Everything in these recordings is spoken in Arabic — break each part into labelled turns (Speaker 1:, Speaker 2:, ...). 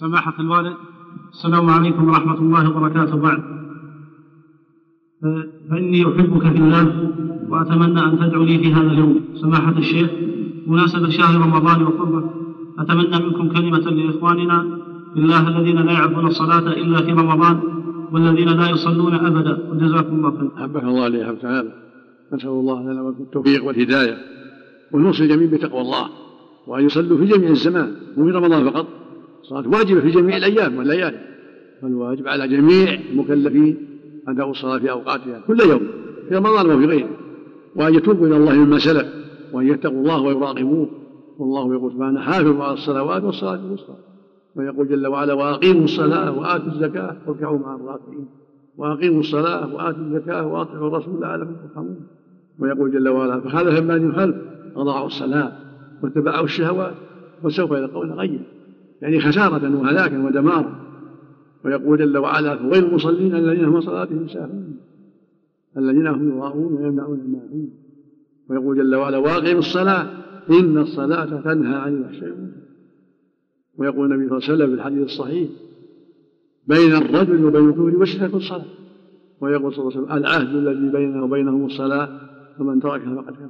Speaker 1: سماحة الوالد السلام عليكم ورحمة الله وبركاته. بعد فإني أحبك في الله وأتمنى أن تدعو لي في هذا اليوم. سماحة الشيخ مناسبة شهر رمضان وقربة أتمنى منكم كلمة لإخواننا بالله الذين لا يعرفون الصلاة إلا في رمضان والذين لا يصلون أبدا. وجزاكم الله خيرا.
Speaker 2: أحبك الله لي تعالى نسأل الله لنا التوفيق والهداية ونوصي الجميع بتقوى الله وأن يصلوا في جميع الزمان مو في رمضان فقط. الصلاة واجبة في جميع الأيام والليالي. فالواجب على جميع المكلفين أداء الصلاة في أوقاتها كل يوم في رمضان وفي غيره وأن يتوبوا إلى الله مما سلف وأن يتقوا الله ويراقبوه. والله يقول سبحانه حافظوا على الصلوات والصلاة الوسطى. ويقول جل وعلا وأقيموا الصلاة وآتوا الزكاة واركعوا مع الراكعين. وأقيموا الصلاة وآتوا الزكاة وأطيعوا الرسول لعلكم ترحمون. ويقول جل وعلا فخالف من يخالف أضاعوا الصلاة واتبعوا الشهوات وسوف يلقون غيا. يعني خسارة وهلاكا ودمارا ويقول جل وعلا غير المصلين الذين هم صلاتهم ساهون. الذين هم يراءون ويمنعون الماعون. ويقول جل وعلا واقيموا الصلاة. إن الصلاة تنهى عن الفحشاء ويقول النبي صلى الله عليه وسلم في الحديث الصحيح بين الرجل وبين الكفر والشرك الصلاة. ويقول صلى الله عليه وسلم العهد الذي بيننا وبينهم الصلاة فمن تركها فقد كفر.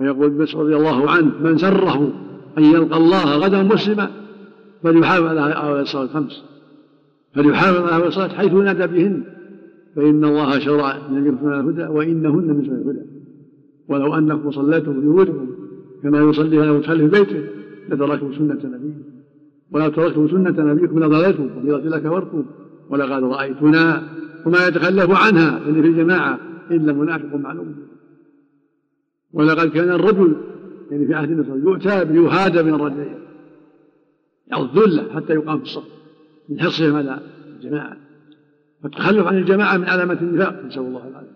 Speaker 2: ويقول ابن رضي الله عنه من سره أن يلقى الله غدا مسلما فليحافظ على الصلاة الخمس. فليحافظ على الصلاة حيث نادى بهن. فإن الله شرع من الهدى وإنهن من سنة الهدى ولو أنكم صليتم في بيوتكم كما يصلي هذا في بيته لتركتم سنة نبيكم ولو تركتم سنة نبيكم لضللتم وفي لكفرتم ولقد رأيتنا وما يتخلف عنها يعني في الجماعة إلا منافق معلوم. ولقد كان الرجل يعني في عهد النبي يؤتى بيهادى من الرجلين. أو الذلة حتى يقام في الصف من حرصهم على الجماعة. فالتخلف عن الجماعة من علامة النفاق نسأل الله العافية.